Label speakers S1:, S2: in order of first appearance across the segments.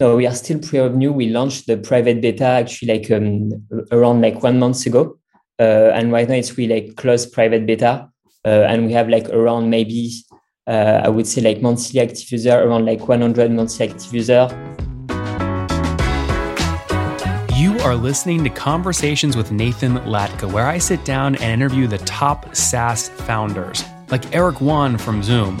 S1: No, we are still pre-revenue. We launched the private beta actually like um, around like one month ago, uh, and right now it's really like closed private beta, uh, and we have like around maybe uh, I would say like monthly active user around like 100 monthly active user.
S2: You are listening to Conversations with Nathan Latka, where I sit down and interview the top SaaS founders, like Eric Yuan from Zoom.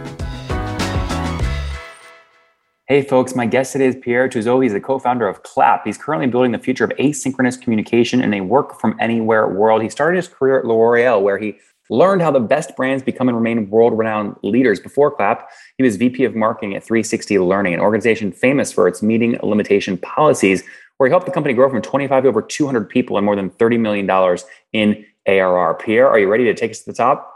S3: Hey folks, my guest today is Pierre Touzeau. He's the co-founder of Clap. He's currently building the future of asynchronous communication in a work from anywhere world. He started his career at L'Oreal, where he learned how the best brands become and remain world-renowned leaders. Before Clap, he was VP of marketing at 360 Learning, an organization famous for its meeting limitation policies, where he helped the company grow from 25 to over 200 people and more than $30 million in ARR. Pierre, are you ready to take us to the top?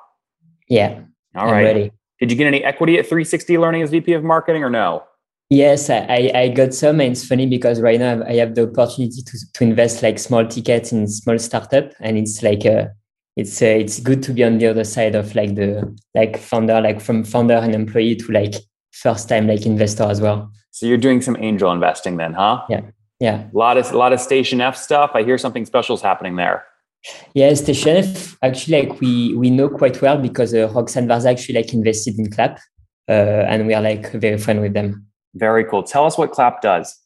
S1: Yeah.
S3: All right. Ready. Did you get any equity at 360 Learning as VP of marketing or no?
S1: Yes, I, I got some. And it's funny because right now I have the opportunity to, to invest like small tickets in small startup. And it's like, a, it's a, it's good to be on the other side of like the like founder, like from founder and employee to like first time like investor as well.
S3: So you're doing some angel investing then, huh?
S1: Yeah. Yeah.
S3: A lot of, a lot of station F stuff. I hear something special is happening there.
S1: Yeah, Station F, actually, like we we know quite well because uh, Roxane Varza actually like invested in Clap, uh, and we are like very friend with them.
S3: Very cool. Tell us what Clap does.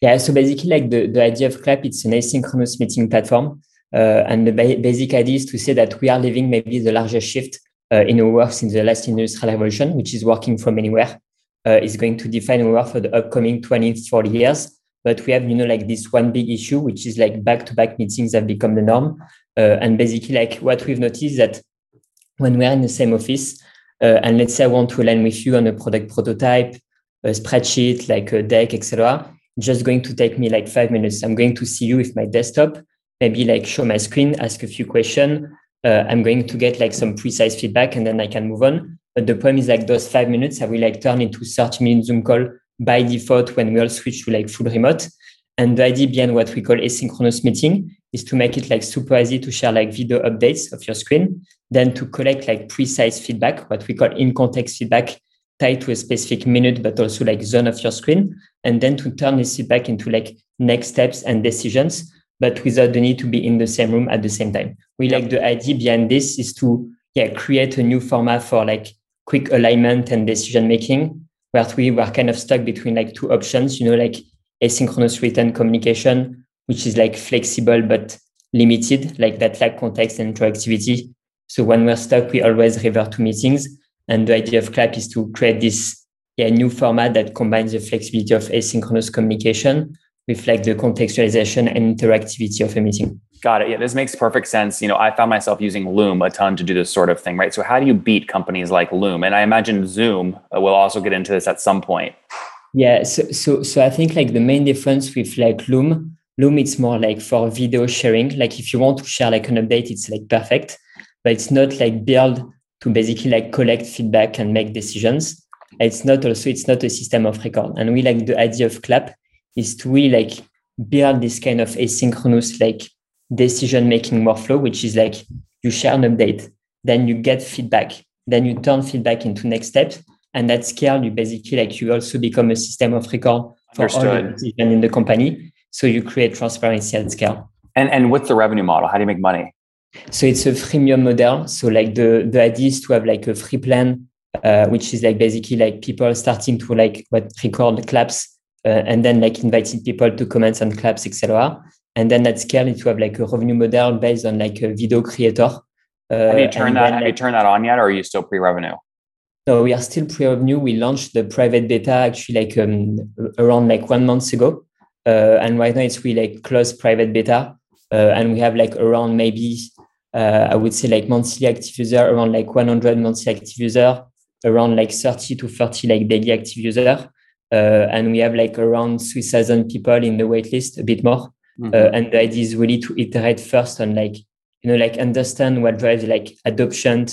S1: Yeah, so basically, like the, the idea of Clap, it's an asynchronous meeting platform, uh, and the ba- basic idea is to say that we are living maybe the largest shift uh, in our work since the last industrial revolution, which is working from anywhere. Uh, is going to define our work for the upcoming 20, 40 years but we have you know like this one big issue which is like back to back meetings have become the norm uh, and basically like what we've noticed that when we're in the same office uh, and let's say i want to align with you on a product prototype a spreadsheet like a deck etc just going to take me like five minutes. I'm going to see you with my desktop maybe like show my screen ask a few questions uh, i'm going to get like some precise feedback and then i can move on. But the problem is like those five minutes i will like turn into 30 minute zoom call by default when we all switch to like full remote. And the idea behind what we call asynchronous meeting is to make it like super easy to share like video updates of your screen, then to collect like precise feedback, what we call in context feedback tied to a specific minute, but also like zone of your screen, and then to turn this feedback into like next steps and decisions, but without the need to be in the same room at the same time. We like the idea behind this is to yeah create a new format for like quick alignment and decision making where we were kind of stuck between like two options, you know, like asynchronous written communication, which is like flexible but limited, like that lack context and interactivity. So when we're stuck, we always revert to meetings. And the idea of Clap is to create this yeah, new format that combines the flexibility of asynchronous communication with like the contextualization and interactivity of a meeting.
S3: Got it. Yeah, this makes perfect sense. You know, I found myself using Loom a ton to do this sort of thing, right? So, how do you beat companies like Loom? And I imagine Zoom uh, will also get into this at some point.
S1: Yeah. So, so, so I think like the main difference with like Loom, Loom, it's more like for video sharing. Like if you want to share like an update, it's like perfect, but it's not like built to basically like collect feedback and make decisions. It's not also it's not a system of record. And we like the idea of Clap is to really like build this kind of asynchronous like decision making workflow, which is like you share an update, then you get feedback, then you turn feedback into next steps. And that scale, you basically like you also become a system of record for Understood. all the decision in the company. So you create transparency at scale.
S3: And and what's the revenue model? How do you make money?
S1: So it's a freemium model. So like the the idea is to have like a free plan, uh, which is like basically like people starting to like what record claps uh, and then like inviting people to comments and claps, etc. And then at scale, it to have like a revenue model based on like a video creator.
S3: Uh, have you turned that? Then, have like, you turned that on yet, or are you still pre-revenue?
S1: No, we are still pre-revenue. We launched the private beta actually like um, around like one month ago, uh, and right now it's really like closed private beta, uh, and we have like around maybe I would say like monthly active user around like 100 monthly active user, around like 30 to 30 like daily active user, uh, and we have like around 3,000 people in the waitlist, a bit more. Mm-hmm. Uh, and the idea is really to iterate first on like you know, like understand what drives like adoption,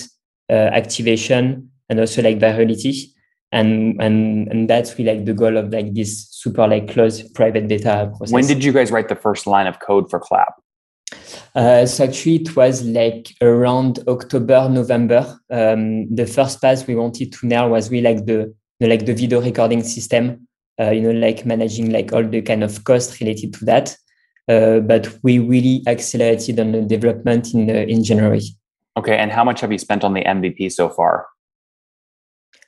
S1: uh, activation, and also like virality. And, and and that's really like the goal of like this super like close private beta process.
S3: When did you guys write the first line of code for Clap?
S1: Uh, so actually, it was like around October, November. Um, the first pass we wanted to nail was really like the, the like the video recording system. Uh, you know, like managing like all the kind of costs related to that. Uh, but we really accelerated on the development in uh, in January.
S3: Okay, and how much have you spent on the MVP so far?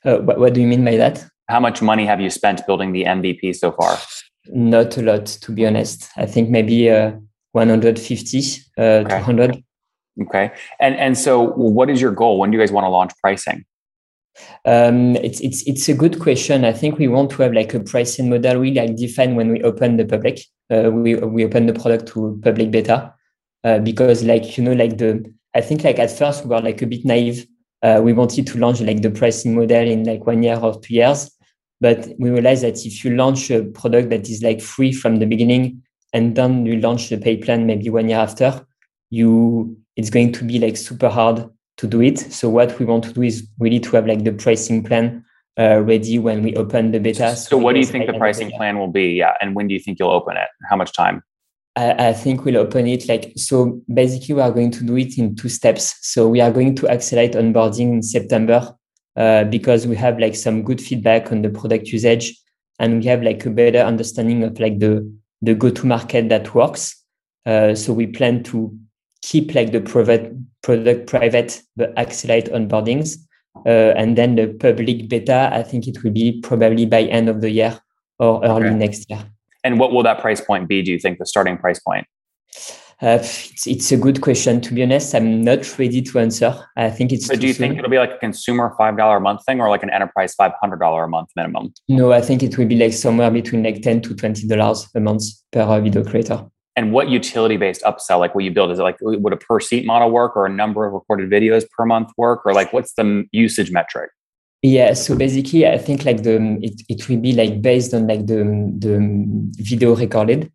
S1: Uh, what, what do you mean by that?
S3: How much money have you spent building the MVP so far?
S1: Not a lot, to be honest. I think maybe 150, okay. 200.
S3: Okay, and and so what is your goal? When do you guys want to launch pricing?
S1: Um, it's it's it's a good question. I think we want to have like a pricing model we like define when we open the public. Uh, we we open the product to public beta uh, because like you know like the I think like at first we were like a bit naive. Uh, we wanted to launch like the pricing model in like one year or two years, but we realized that if you launch a product that is like free from the beginning and then you launch the pay plan maybe one year after, you it's going to be like super hard to do it. So what we want to do is really to have like the pricing plan uh, ready when we open the beta.
S3: So, so what do you think the pricing plan will be? Yeah, and when do you think you'll open it? How much time?
S1: I, I, think we'll open it like so. Basically, we are going to do it in two steps. So we are going to accelerate onboarding in September uh, because we have like some good feedback on the product usage, and we have like a better understanding of like the the go to market that works. Uh, so we plan to keep like the private product private but accelerate onboardings. Uh, and then the public beta, I think it will be probably by end of the year or early okay. next year.
S3: And what will that price point be? Do you think the starting price point?
S1: Uh, it's, it's a good question. To be honest, I'm not ready to answer. I think it's.
S3: But do you
S1: soon.
S3: think it'll be like a consumer five dollar a month thing, or like an enterprise five hundred dollar a month minimum?
S1: No, I think it will be like somewhere between like ten to twenty dollars a month per video creator
S3: and what utility based upsell like will you build is it like would a per seat model work or a number of recorded videos per month work or like what's the usage metric
S1: yeah so basically i think like the it, it will be like based on like the the video recorded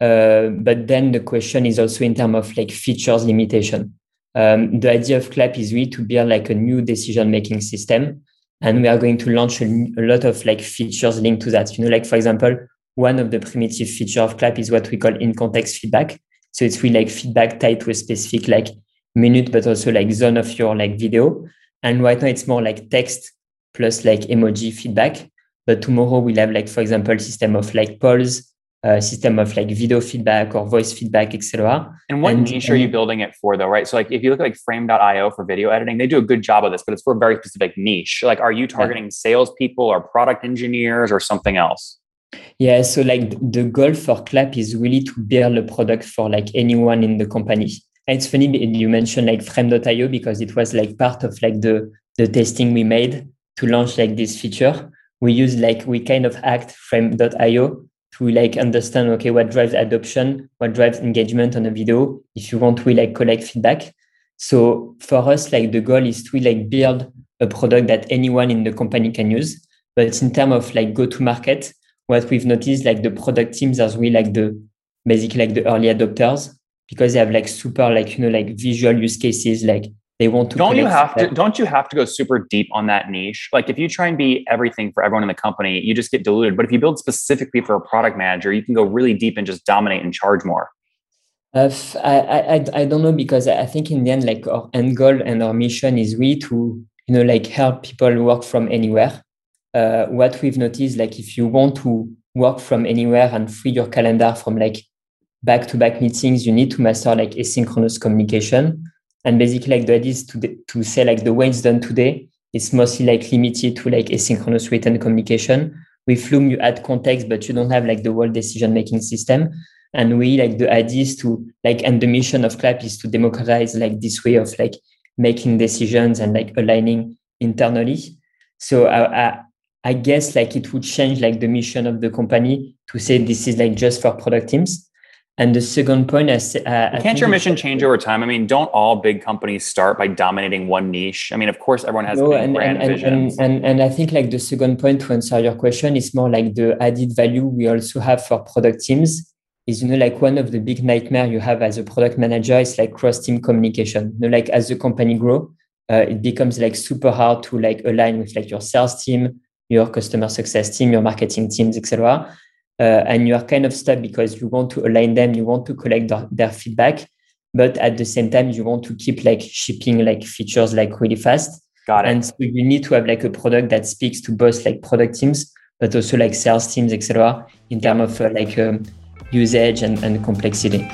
S1: uh, but then the question is also in terms of like features limitation. Um, the idea of clap is really to build like a new decision making system. And we are going to launch a, a lot of like features linked to that. You know like for example one of the primitive feature of clap is what we call in context feedback. So it's really like feedback tied to a specific like minute but also like zone of your like video. And right now it's more like text plus like emoji feedback. But tomorrow we'll have like for example system of like polls uh, system of like video feedback or voice feedback, etc.
S3: And what and, niche are you building it for though, right? So like if you look at like frame.io for video editing, they do a good job of this, but it's for a very specific niche. Like are you targeting yeah. salespeople or product engineers or something else?
S1: Yeah, so like the goal for Clap is really to build a product for like anyone in the company. And it's funny you mentioned like frame.io because it was like part of like the the testing we made to launch like this feature. We use like we kind of act frame.io to like understand okay what drives adoption, what drives engagement on a video. If you want, we like collect feedback. So for us, like the goal is to like build a product that anyone in the company can use. But in terms of like go to market, what we've noticed, like the product teams are really like the basically like the early adopters because they have like super like you know like visual use cases like they want to
S3: don't you have that. to don't you have to go super deep on that niche like if you try and be everything for everyone in the company you just get diluted but if you build specifically for a product manager you can go really deep and just dominate and charge more
S1: uh, I, I I don't know because I think in the end like our end goal and our mission is really to you know like help people work from anywhere uh, what we've noticed, like if you want to work from anywhere and free your calendar from like back to back meetings, you need to master like asynchronous communication. And basically, like the idea is to, to say like the way it's done today, it's mostly like limited to like asynchronous written communication. With Loom, you add context, but you don't have like the whole decision making system. And we like the idea is to like, and the mission of Clap is to democratize like this way of like making decisions and like aligning internally. So I, I, I guess like it would change like the mission of the company to say this is like just for product teams. And the second point, I, uh,
S3: can't your mission change over time? I mean, don't all big companies start by dominating one niche? I mean, of course, everyone has no, and, brand
S1: and,
S3: visions.
S1: And, and, and I think like the second point to answer your question is more like the added value we also have for product teams is you know like one of the big nightmare you have as a product manager is like cross team communication. You know, like as the company grow, uh, it becomes like super hard to like align with like your sales team, your customer success team, your marketing teams, etc. Uh, and you are kind of stuck because you want to align them, you want to collect their, their feedback, but at the same time you want to keep like shipping like features like really fast.
S4: Got it.
S1: And so you need to have like a product that speaks to both like product teams, but also like sales teams, etc. In terms of uh, like um, usage and, and complexity.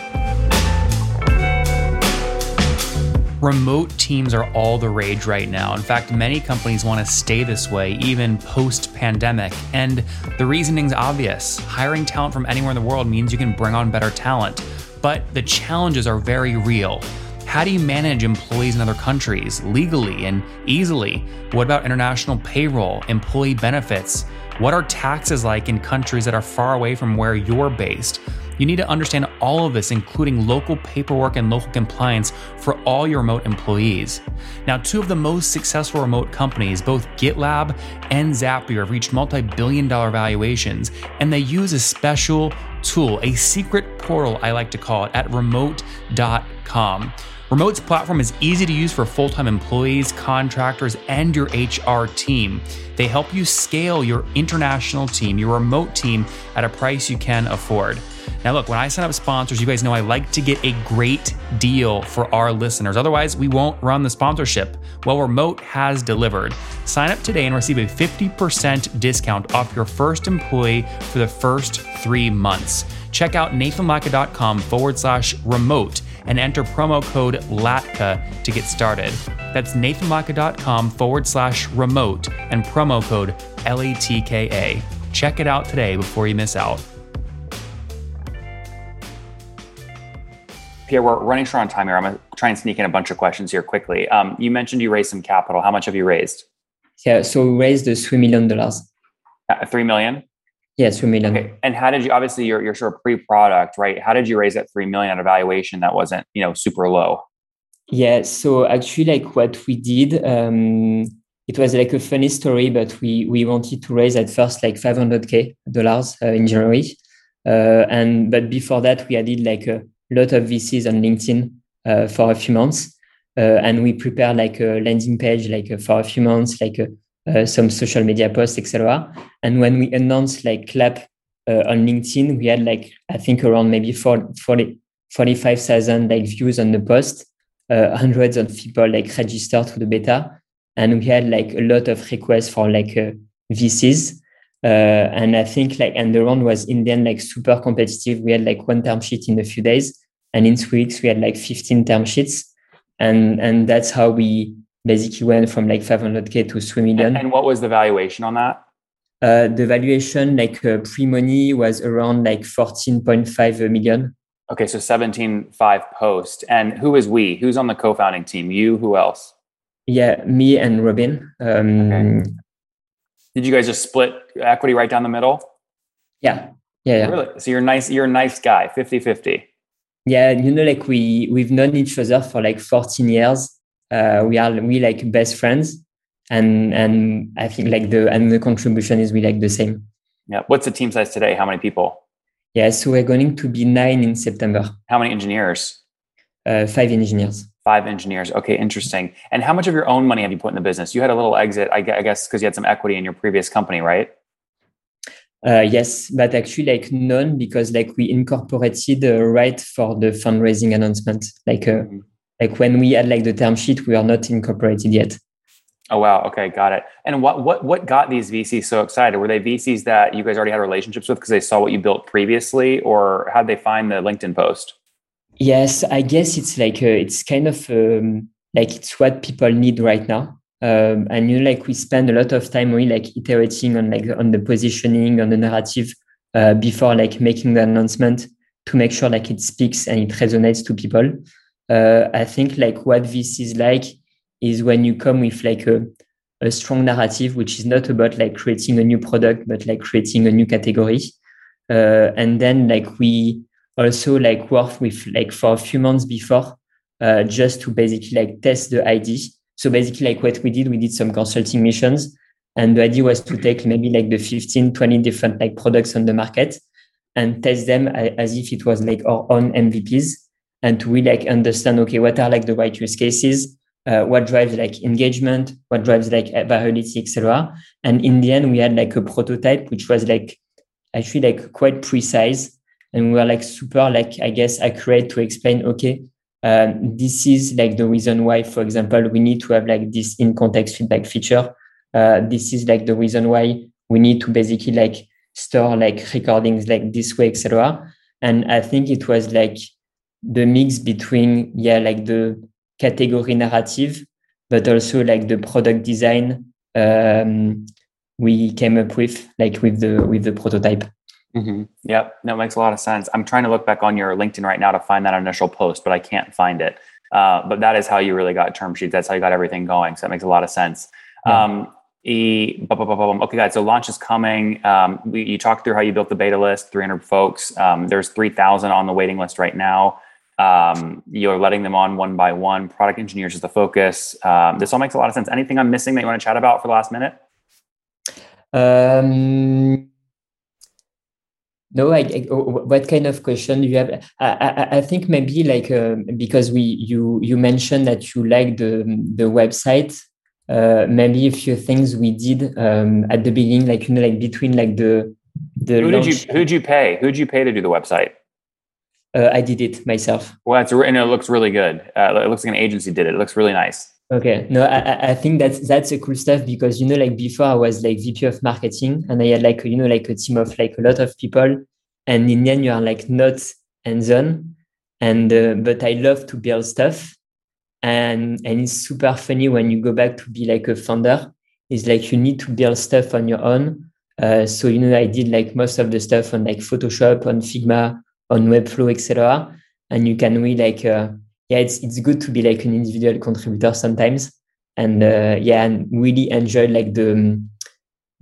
S3: Remote teams are all the rage right now. In fact, many companies want to stay this way even post pandemic. And the reasoning's obvious hiring talent from anywhere in the world means you can bring on better talent. But the challenges are very real. How do you manage employees in other countries legally and easily? What about international payroll, employee benefits? What are taxes like in countries that are far away from where you're based? You need to understand all of this, including local paperwork and local compliance for all your remote employees. Now, two of the most successful remote companies, both GitLab and Zapier, have reached multi billion dollar valuations, and they use a special tool, a secret portal, I like to call it, at remote.com. Remote's platform is easy to use for full time employees, contractors, and your HR team. They help you scale your international team, your remote team, at a price you can afford. Now, look, when I sign up sponsors, you guys know I like to get a great deal for our listeners. Otherwise, we won't run the sponsorship. Well, Remote has delivered. Sign up today and receive a 50% discount off your first employee for the first three months. Check out nathanlatka.com forward slash remote and enter promo code LATKA to get started. That's nathanlatka.com forward slash remote and promo code L A T K A. Check it out today before you miss out.
S4: Pierre, we're running short on time here. I'm going to try and sneak in a bunch of questions here quickly. Um, you mentioned you raised some capital. How much have you raised?
S1: Yeah, so we raised the $3 million.
S4: Uh, 3 million?
S1: Yeah, 3 million.
S4: Okay. And how did you, obviously you're, you're sort of pre-product, right? How did you raise that 3 million at a valuation that wasn't, you know, super low?
S1: Yeah, so actually like what we did, um, it was like a funny story, but we, we wanted to raise at first like 500K dollars uh, in January. Uh, and, but before that we added like a, lot of VCs on LinkedIn uh, for a few months. Uh, and we prepare like a landing page like uh, for a few months, like some social media posts, etc. And when we announced like Clap on LinkedIn, we had like I think around maybe 40, 45,000 like views on the post, hundreds of people like registered to the beta, and we had like a lot of requests for like VCs. Uh, and I think like, and the round was in the end like super competitive. We had like one term sheet in a few days, and in three weeks we had like 15 term sheets, and and that's how we basically went from like 500k to 3 million.
S4: And what was the valuation on that?
S1: Uh, the valuation like uh, pre-money was around like 14.5 million.
S4: Okay, so 17.5 post. And who is we? Who's on the co-founding team? You? Who else?
S1: Yeah, me and Robin. Um, okay.
S4: Did you guys just split equity right down the middle?
S1: Yeah. Yeah. yeah.
S4: Really? So you're nice, you're a nice guy, 50 50.
S1: Yeah. You know, like we, we've known each other for like 14 years. Uh, we are, we like best friends. And, and I think like the, and the contribution is we like the same.
S4: Yeah. What's the team size today? How many people?
S1: Yeah. So we're going to be nine in September.
S4: How many engineers?
S1: Uh, five engineers.
S4: Five engineers. Okay, interesting. And how much of your own money have you put in the business? You had a little exit, I guess, because you had some equity in your previous company, right?
S1: Uh, yes, but actually, like none, because like we incorporated uh, right for the fundraising announcement. Like, uh, mm-hmm. like when we had like the term sheet, we are not incorporated yet.
S4: Oh wow. Okay, got it. And what what what got these VCs so excited? Were they VCs that you guys already had relationships with because they saw what you built previously, or how did they find the LinkedIn post?
S1: Yes, I guess it's like uh, it's kind of um, like it's what people need right now. Um, and you know, like we spend a lot of time really like iterating on like on the positioning on the narrative uh, before like making the announcement to make sure like it speaks and it resonates to people. Uh, I think like what this is like is when you come with like a, a strong narrative, which is not about like creating a new product, but like creating a new category. Uh, and then like we also like worked with like for a few months before uh, just to basically like test the idea. So basically like what we did, we did some consulting missions and the idea was to take maybe like the 15, 20 different like products on the market and test them as if it was like our own MVPs and to really like understand, okay, what are like the right use cases? Uh, what drives like engagement, what drives like virality, etc. And in the end, we had like a prototype which was like actually like quite precise, and we were like super like I guess accurate to explain. Okay, um, this is like the reason why, for example, we need to have like this in context feedback feature. Uh, this is like the reason why we need to basically like store like recordings like this way, etc. And I think it was like the mix between yeah like the category narrative, but also like the product design um, we came up with, like with the with the prototype.
S3: Mm-hmm. Yep, that makes a lot of sense. I'm trying to look back on your LinkedIn right now to find that initial post, but I can't find it. Uh, but that is how you really got term sheets. That's how you got everything going. So that makes a lot of sense. Yeah. Um, e, okay, guys. So launch is coming. Um, we, you talked through how you built the beta list, 300 folks. Um, there's 3,000 on the waiting list right now. Um, you're letting them on one by one. Product engineers is the focus. Um, this all makes a lot of sense. Anything I'm missing that you want to chat about for the last minute? Um,
S1: no, I, I, what kind of question do you have? I, I, I think maybe like uh, because we you you mentioned that you like the the website. Uh, maybe a few things we did um, at the beginning, like you know, like between like the the.
S3: Who did you who'd you pay? Who'd you pay to do the website?
S1: Uh, I did it myself.
S3: Well, it's and it looks really good. Uh, it looks like an agency did it. It looks really nice.
S1: Okay, no, I, I think that's that's a cool stuff because you know, like before I was like VP of marketing and I had like you know like a team of like a lot of people, and in the end you are like not hands on, and uh, but I love to build stuff, and and it's super funny when you go back to be like a founder. It's like you need to build stuff on your own. Uh, so you know, I did like most of the stuff on like Photoshop, on Figma, on Webflow, etc. And you can really like, uh, yeah, it's it's good to be like an individual contributor sometimes, and uh, yeah, and really enjoy like the um,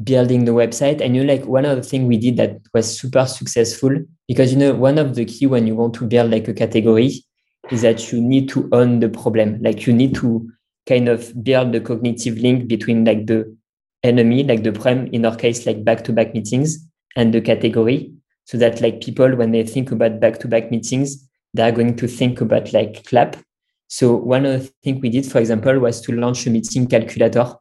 S1: building the website. And you know, like one of the things we did that was super successful because you know one of the key when you want to build like a category is that you need to own the problem. Like you need to kind of build the cognitive link between like the enemy, like the prem in our case, like back-to-back meetings and the category so that like people when they think about back-to-back meetings they're going to think about like clap. So one of the things we did for example was to launch a meeting calculator.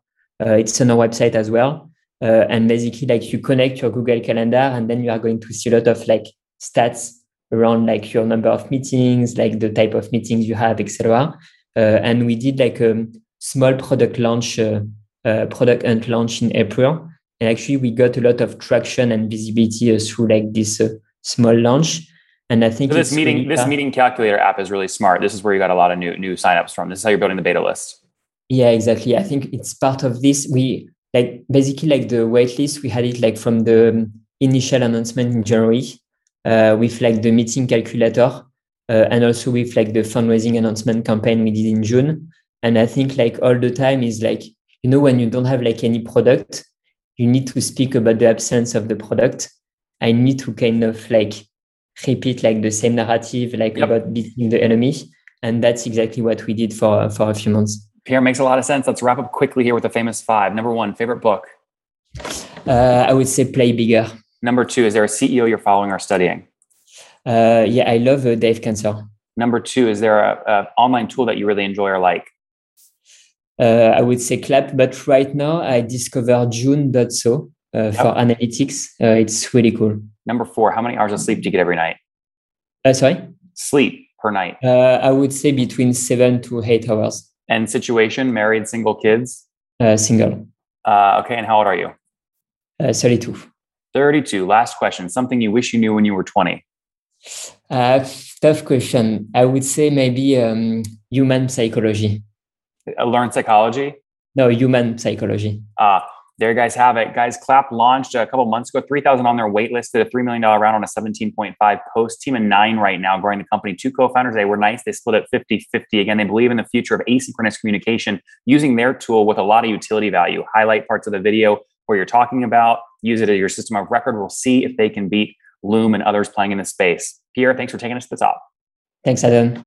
S1: Uh, it's on our website as well. Uh, and basically like you connect your google calendar and then you are going to see a lot of like stats around like your number of meetings like the type of meetings you have etc uh, and we did like a small product launch uh, uh, Product Hunt launch in april. And actually, we got a lot of traction and visibility uh, through like this small launch. And I think
S3: so this meeting really this meeting calculator app is really smart. This is where you got a lot of new new signups from. This is how you're building the beta list.
S1: Yeah, exactly. I think it's part of this. We like basically like the waitlist. We had it like from the initial announcement in January uh, with like the meeting calculator uh, and also with like the fundraising announcement campaign we did in June. And I think like all the time is like you know when you don't have like any product you need to speak about the absence of the product. I need to kind of like repeat like the same narrative, like yep. about beating the enemy. And that's exactly what we did for, for a few months.
S3: Pierre makes a lot of sense. Let's wrap up quickly here with the famous five. Number one, favorite book?
S1: Uh, I would say Play Bigger.
S3: Number two, is there a CEO you're following or studying?
S1: Uh, yeah, I love uh, Dave Cancer.
S3: Number two, is there a, online tool that you really enjoy or like?
S1: uh, I would say clap. But right now, I discovered June.so uh, yep. for analytics. Uh, it's really cool.
S3: Number four, how many hours of sleep do you get every night?
S1: Uh, sorry?
S3: Sleep per night.
S1: Uh, I would say between seven to eight hours.
S3: And situation, married, single, kids?
S1: Uh, single.
S3: okay, and how old are you?
S1: 32.
S3: 32. Last question. Something you wish you knew when you were 20?
S1: tough question. I would say maybe um, human psychology.
S3: Learn psychology?
S1: No, human psychology.
S3: Uh, there you guys have it. Guys, Clap launched a couple months ago, 3,000 on their wait list, did a $3 million round on a 17.5 post. Team of nine right now, growing the company. Two co founders, they were nice. They split it 50 50. Again, they believe in the future of asynchronous communication using their tool with a lot of utility value. Highlight parts of the video where you're talking about, use it as your system of record. We'll see if they can beat Loom and others playing in the space. Pierre, thanks for taking us to the top.
S1: Thanks, Adam.